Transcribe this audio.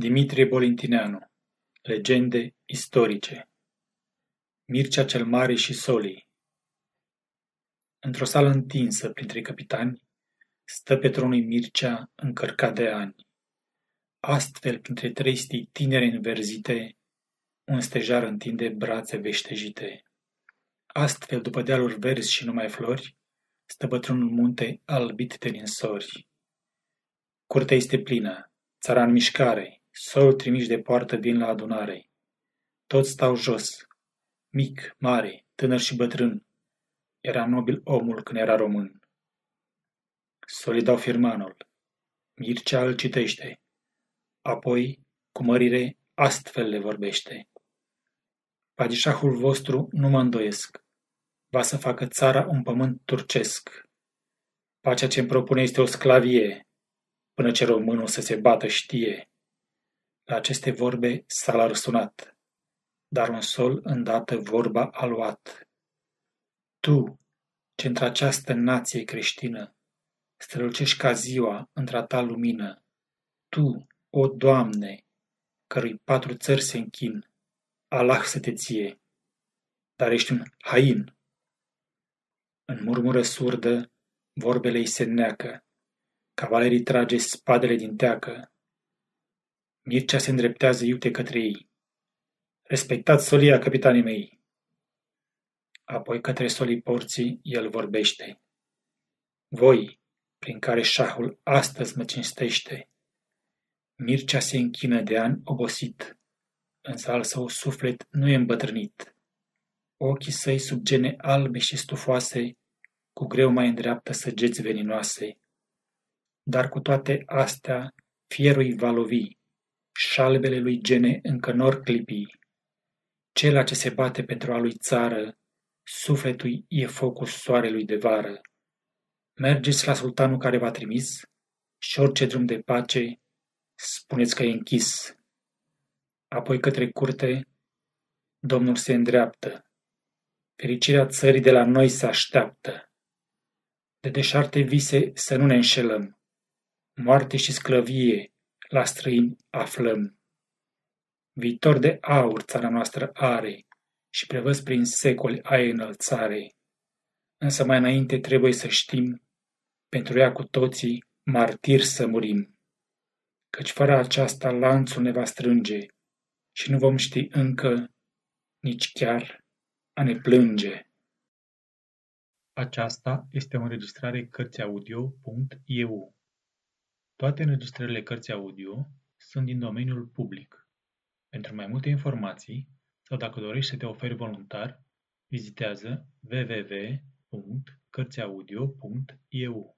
Dimitrie Bolintineanu Legende istorice Mircea cel Mare și Solii Într-o sală întinsă printre capitani, stă pe tronul Mircea încărcat de ani. Astfel, printre trestii tinere înverzite, un stejar întinde brațe veștejite. Astfel, după dealuri verzi și numai flori, stă bătrânul munte albit de ninsori. Curtea este plină, țara în mișcare, Sorul trimiși de poartă vin la adunare. Toți stau jos, mic, mare, tânăr și bătrân. Era nobil omul când era român. Solii dau firmanul. Mircea îl citește. Apoi, cu mărire, astfel le vorbește. Padișahul vostru nu mă îndoiesc. Va să facă țara un pământ turcesc. Pacea ce-mi propune este o sclavie, până ce românul să se bată știe. La aceste vorbe s-a răsunat, dar un sol îndată vorba a luat. Tu, ce într-această nație creștină strălucești ca ziua într-a ta lumină, Tu, o Doamne, cărui patru țări se închin, Allah să te ție, dar ești un hain. În murmură surdă, vorbele-i se neacă, cavalerii trage spadele din teacă, Mircea se îndreptează iute către ei. Respectați solia, capitanii mei! Apoi către solii porții el vorbește. Voi, prin care șahul astăzi mă cinstește, Mircea se închină de ani obosit, însă al său suflet nu e îmbătrânit. Ochii săi sub gene albe și stufoase, cu greu mai îndreaptă săgeți veninoase. Dar cu toate astea, fierul va lovi, șalbele lui Gene încă nor clipi. Cela ce se bate pentru a lui țară, sufletul e focul soarelui de vară. Mergeți la sultanul care v-a trimis și orice drum de pace, spuneți că e închis. Apoi către curte, Domnul se îndreaptă. Fericirea țării de la noi se așteaptă. De deșarte vise să nu ne înșelăm. Moarte și sclăvie, la străini aflăm. Viitor de aur țara noastră are și prevăz prin secoli ai înălțare. Însă mai înainte trebuie să știm, pentru ea cu toții, martiri să murim. Căci fără aceasta lanțul ne va strânge și nu vom ști încă, nici chiar, a ne plânge. Aceasta este o înregistrare Cărțiaudio.eu. Toate înregistrările cărții audio sunt din domeniul public. Pentru mai multe informații sau dacă dorești să te oferi voluntar, vizitează www.cărțiaudio.eu.